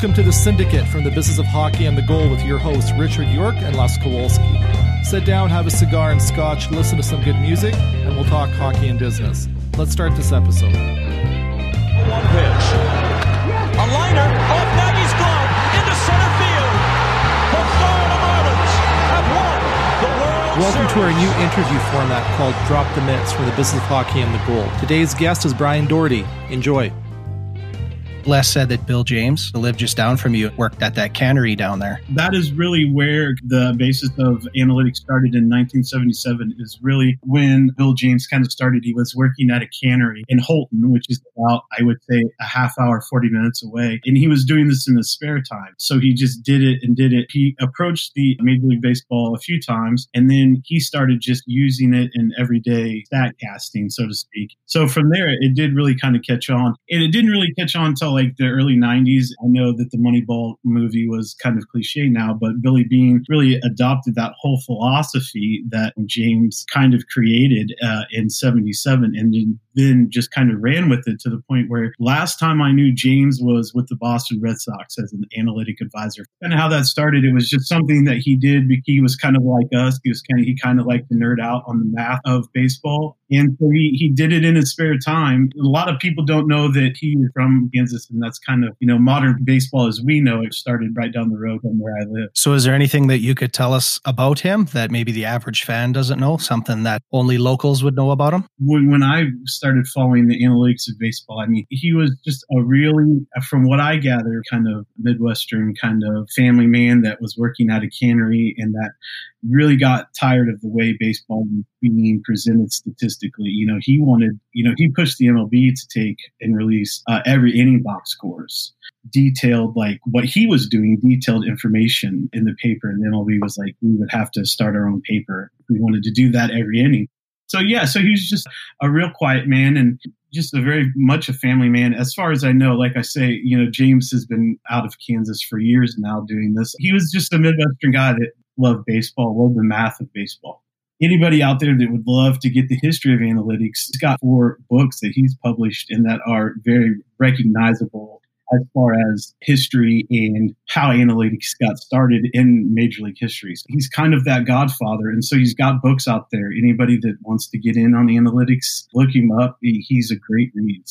Welcome to the Syndicate from the Business of Hockey and the Goal with your hosts, Richard York and Les Kowalski. Sit down, have a cigar and scotch, listen to some good music, and we'll talk hockey and business. Let's start this episode. One pitch. A liner off Nagy's glove into center field. The Florida Marlins have won the World Welcome Series. to our new interview format called Drop the Mitts from the Business of Hockey and the Goal. Today's guest is Brian Doherty. Enjoy. Les said that Bill James, who lived just down from you, worked at that cannery down there. that is really where the basis of analytics started in 1977 is really when bill james kind of started. He was working at a cannery in holton which is about i would say a half hour 40 minutes away. And he was doing this in his spare time. So he just did it and did it. He approached the major league baseball a few times and then he started just using it in everyday stat casting so to speak. So from there it did really kind of catch on. And it didn't really catch on until like the early 90s i know that the moneyball movie was kind of cliche now but billy beane really adopted that whole philosophy that james kind of created uh, in 77 and then, then just kind of ran with it to the point where last time i knew james was with the boston red sox as an analytic advisor and how that started it was just something that he did because he was kind of like us he was kind of he kind of liked to nerd out on the math of baseball and so he, he did it in his spare time. A lot of people don't know that he is from Kansas, and that's kind of, you know, modern baseball as we know it started right down the road from where I live. So, is there anything that you could tell us about him that maybe the average fan doesn't know? Something that only locals would know about him? When, when I started following the analytics of baseball, I mean, he was just a really, from what I gather, kind of Midwestern kind of family man that was working at a cannery and that really got tired of the way baseball was being presented statistically. You know, he wanted, you know, he pushed the MLB to take and release uh, every inning box scores, detailed like what he was doing, detailed information in the paper. And the MLB was like, we would have to start our own paper. We wanted to do that every inning. So yeah, so he was just a real quiet man and just a very much a family man. As far as I know, like I say, you know, James has been out of Kansas for years now doing this. He was just a Midwestern guy that loved baseball, loved the math of baseball. Anybody out there that would love to get the history of analytics, he's got four books that he's published and that are very recognizable as far as history and how analytics got started in Major League history. So he's kind of that godfather. And so he's got books out there. Anybody that wants to get in on analytics, look him up. He's a great read.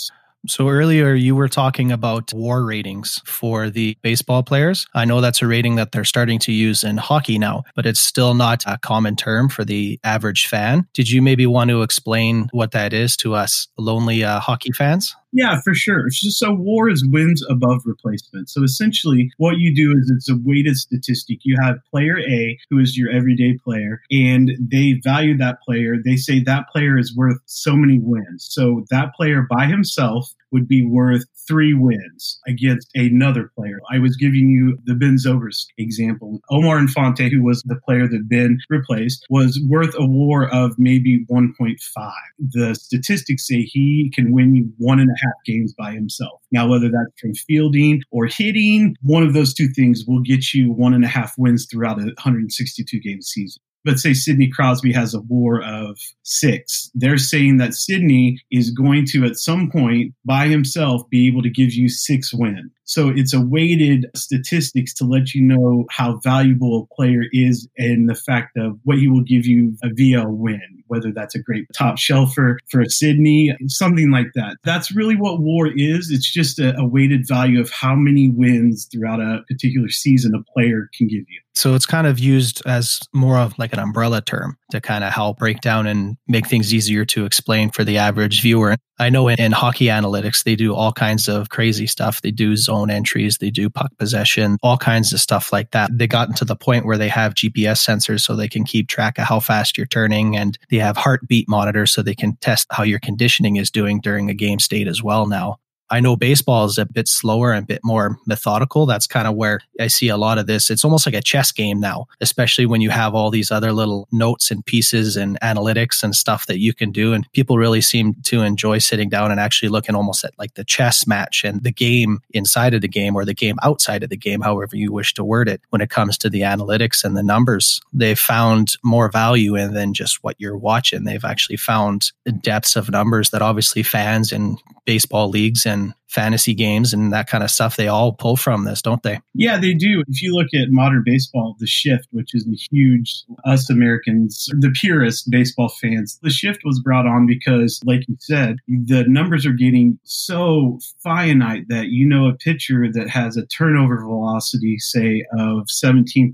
So, earlier you were talking about war ratings for the baseball players. I know that's a rating that they're starting to use in hockey now, but it's still not a common term for the average fan. Did you maybe want to explain what that is to us lonely uh, hockey fans? Yeah, for sure. So war is wins above replacement. So essentially, what you do is it's a weighted statistic. You have player A, who is your everyday player, and they value that player. They say that player is worth so many wins. So that player by himself would be worth three wins against another player. I was giving you the Ben Zobrist example. Omar Infante, who was the player that Ben replaced, was worth a war of maybe 1.5. The statistics say he can win you one and a half games by himself. Now, whether that's from fielding or hitting, one of those two things will get you one and a half wins throughout a 162 game season let's say Sidney Crosby has a war of six. They're saying that Sidney is going to, at some point, by himself, be able to give you six wins. So it's a weighted statistics to let you know how valuable a player is and the fact of what he will give you via a win, whether that's a great top shelfer for Sidney, something like that. That's really what war is. It's just a, a weighted value of how many wins throughout a particular season a player can give you. So it's kind of used as more of like an umbrella term to kind of help break down and make things easier to explain for the average viewer. I know in, in hockey analytics, they do all kinds of crazy stuff. They do zone entries, they do puck possession, all kinds of stuff like that. They gotten to the point where they have GPS sensors so they can keep track of how fast you're turning and they have heartbeat monitors so they can test how your conditioning is doing during a game state as well now. I know baseball is a bit slower and a bit more methodical. That's kind of where I see a lot of this. It's almost like a chess game now, especially when you have all these other little notes and pieces and analytics and stuff that you can do. And people really seem to enjoy sitting down and actually looking almost at like the chess match and the game inside of the game or the game outside of the game, however you wish to word it, when it comes to the analytics and the numbers. They've found more value in than just what you're watching. They've actually found depths of numbers that obviously fans in baseball leagues and fantasy games and that kind of stuff, they all pull from this, don't they? Yeah, they do. If you look at modern baseball, the shift, which is a huge, us Americans, the purest baseball fans, the shift was brought on because, like you said, the numbers are getting so finite that you know a pitcher that has a turnover velocity, say, of 17%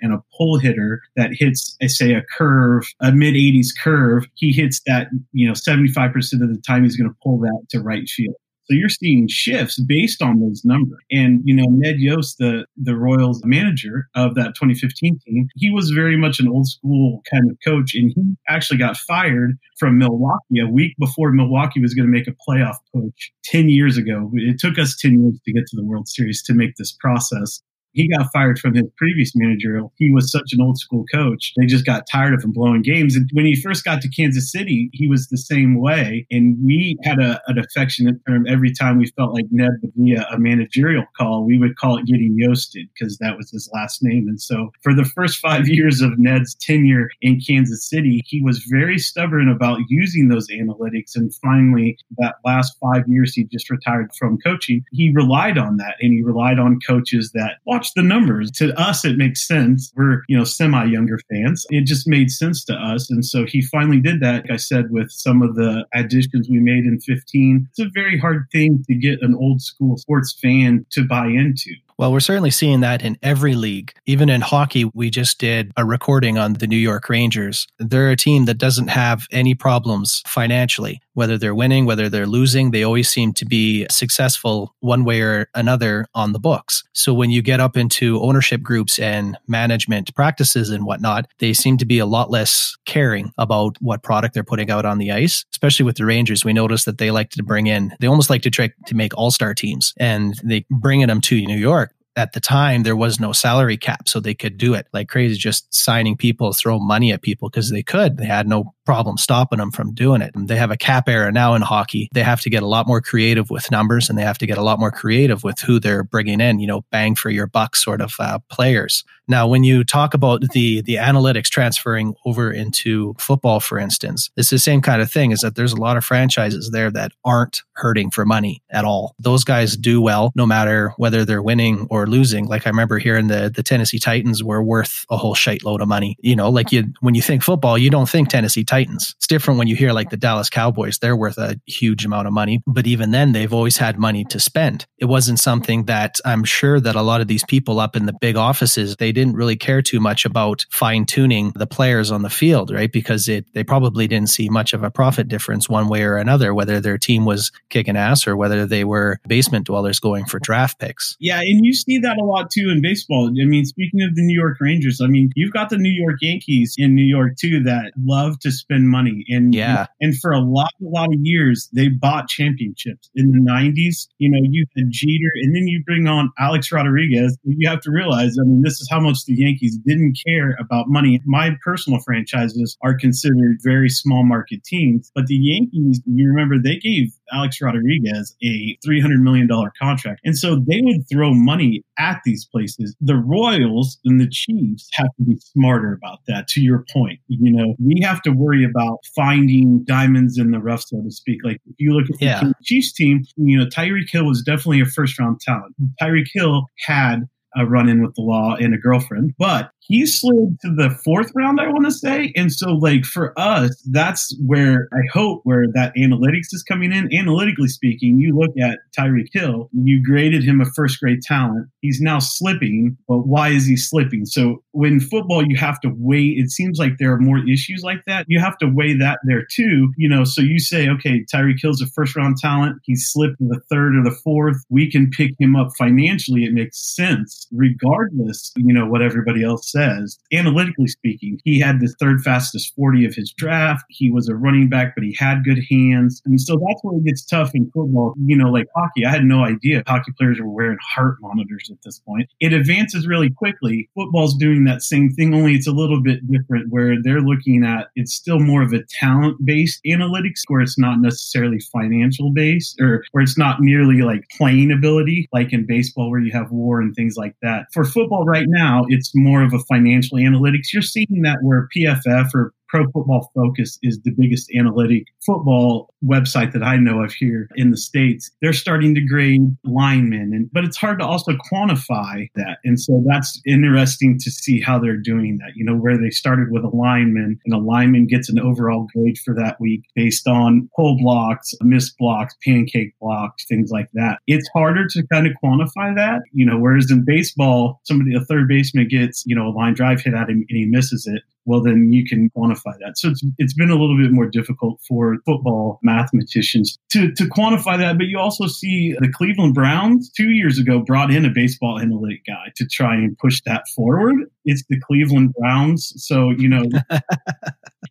and a pull hitter that hits, say, a curve, a mid 80s curve, he hits that, you know, 75% of the time he's going to pull that to right field. So you're seeing shifts based on those numbers. And, you know, Ned Yost, the, the Royals manager of that 2015 team, he was very much an old school kind of coach. And he actually got fired from Milwaukee a week before Milwaukee was going to make a playoff push 10 years ago. It took us 10 years to get to the World Series to make this process he got fired from his previous manager. He was such an old school coach. They just got tired of him blowing games. And when he first got to Kansas City, he was the same way. And we had a, an affectionate term every time we felt like Ned would be a, a managerial call, we would call it getting yosted because that was his last name. And so for the first five years of Ned's tenure in Kansas City, he was very stubborn about using those analytics. And finally, that last five years he just retired from coaching, he relied on that and he relied on coaches that watch the numbers. To us, it makes sense. We're, you know, semi younger fans. It just made sense to us. And so he finally did that, like I said, with some of the additions we made in 15. It's a very hard thing to get an old school sports fan to buy into. Well, we're certainly seeing that in every league. Even in hockey, we just did a recording on the New York Rangers. They're a team that doesn't have any problems financially. Whether they're winning, whether they're losing, they always seem to be successful one way or another on the books. So when you get up into ownership groups and management practices and whatnot, they seem to be a lot less caring about what product they're putting out on the ice. Especially with the Rangers, we notice that they like to bring in, they almost like to try to make all star teams and they bring them to New York at the time there was no salary cap so they could do it like crazy just signing people throw money at people because they could. They had no problem stopping them from doing it and they have a cap era now in hockey they have to get a lot more creative with numbers and they have to get a lot more creative with who they're bringing in you know bang for your buck sort of uh, players now when you talk about the the analytics transferring over into football for instance it's the same kind of thing is that there's a lot of franchises there that aren't hurting for money at all those guys do well no matter whether they're winning or losing. Like I remember hearing the the Tennessee Titans were worth a whole shite load of money. You know, like you when you think football, you don't think Tennessee Titans. It's different when you hear like the Dallas Cowboys. They're worth a huge amount of money, but even then, they've always had money to spend. It wasn't something that I'm sure that a lot of these people up in the big offices they didn't really care too much about fine tuning the players on the field, right? Because it they probably didn't see much of a profit difference one way or another, whether their team was kicking ass or whether they were basement dwellers going for draft picks. Yeah, and you see that a lot too in baseball. I mean, speaking of the New York Rangers, I mean, you've got the New York Yankees in New York too that love to spend money. And yeah, and for a lot, a lot of years, they bought championships in the '90s. You know, you had Jeter, and then you bring on Alex Rodriguez. You have to realize, I mean, this is how much the Yankees didn't care about money. My personal franchises are considered very small market teams, but the Yankees, you remember, they gave Alex Rodriguez a $300 million contract. And so they would throw money at these places. The Royals and the Chiefs have to be smarter about that, to your point. You know, we have to worry about finding diamonds in the rough, so to speak. Like if you look at the yeah. Chiefs team, you know, Tyreek Hill was definitely a first round talent. Tyreek Hill had a run in with the law and a girlfriend, but he slid to the fourth round, I want to say. And so, like, for us, that's where I hope where that analytics is coming in. Analytically speaking, you look at Tyreek Hill, you graded him a first grade talent. He's now slipping, but why is he slipping? So, when football, you have to weigh, it seems like there are more issues like that. You have to weigh that there too. You know, so you say, okay, Tyreek Hill's a first round talent. He's slipped in the third or the fourth. We can pick him up financially. It makes sense, regardless, you know, what everybody else says says, analytically speaking, he had the third fastest 40 of his draft. He was a running back, but he had good hands. And so that's where it gets tough in football. You know, like hockey, I had no idea hockey players were wearing heart monitors at this point. It advances really quickly. Football's doing that same thing, only it's a little bit different where they're looking at it's still more of a talent based analytics where it's not necessarily financial based or where it's not merely like playing ability, like in baseball where you have war and things like that. For football right now, it's more of a financial analytics. You're seeing that where PFF or Pro Football Focus is the biggest analytic football website that I know of here in the States. They're starting to grade linemen, and, but it's hard to also quantify that. And so that's interesting to see how they're doing that, you know, where they started with a lineman and a lineman gets an overall grade for that week based on pull blocks, missed blocks, pancake blocks, things like that. It's harder to kind of quantify that, you know, whereas in baseball, somebody, a third baseman gets, you know, a line drive hit at him and he misses it well, then you can quantify that. So it's, it's been a little bit more difficult for football mathematicians to, to quantify that. But you also see the Cleveland Browns two years ago brought in a baseball analytic guy to try and push that forward. It's the Cleveland Browns. So, you know,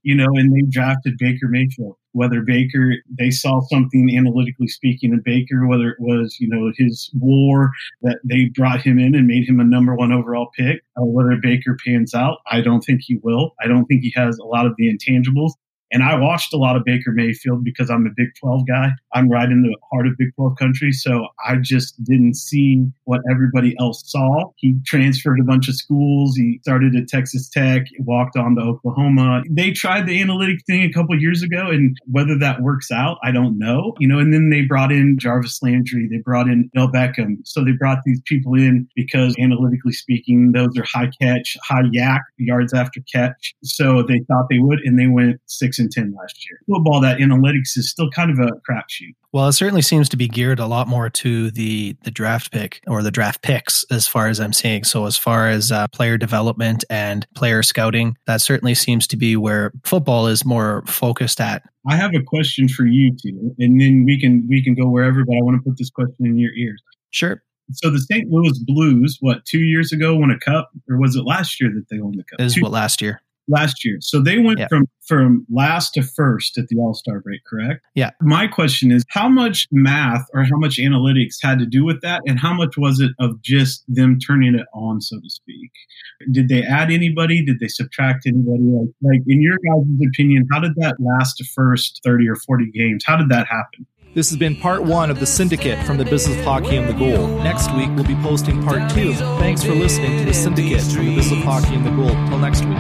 you know, and they drafted Baker Mayfield whether Baker, they saw something analytically speaking in Baker, whether it was, you know, his war that they brought him in and made him a number one overall pick, uh, whether Baker pans out, I don't think he will. I don't think he has a lot of the intangibles. And I watched a lot of Baker Mayfield because I'm a Big 12 guy. I'm right in the heart of Big 12 country. So I just didn't see what everybody else saw. He transferred a bunch of schools. He started at Texas Tech, walked on to Oklahoma. They tried the analytic thing a couple years ago, and whether that works out, I don't know. You know, and then they brought in Jarvis Landry, they brought in Bill Beckham. So they brought these people in because analytically speaking, those are high catch, high YAC, yards after catch. So they thought they would, and they went six and 10 last year. Football, that analytics is still kind of a crapshoot. Well, it certainly seems to be geared a lot more to the the draft pick or the draft picks, as far as I'm seeing. So, as far as uh, player development and player scouting, that certainly seems to be where football is more focused at. I have a question for you too, and then we can we can go wherever. But I want to put this question in your ears. Sure. So the St. Louis Blues, what two years ago, won a cup, or was it last year that they won the cup? Is two, what last year? Last year. So they went yeah. from from last to first at the All Star break, correct? Yeah. My question is, how much math or how much analytics had to do with that, and how much was it of just them turning it on, so to speak? Did they add anybody? Did they subtract anybody? Like, like in your guys' opinion, how did that last to first thirty or forty games? How did that happen? This has been part one of the Syndicate from the Business of Hockey and the Goal. Next week, we'll be posting part two. Thanks for listening to the Syndicate from the Business of Hockey and the Goal. Till next week.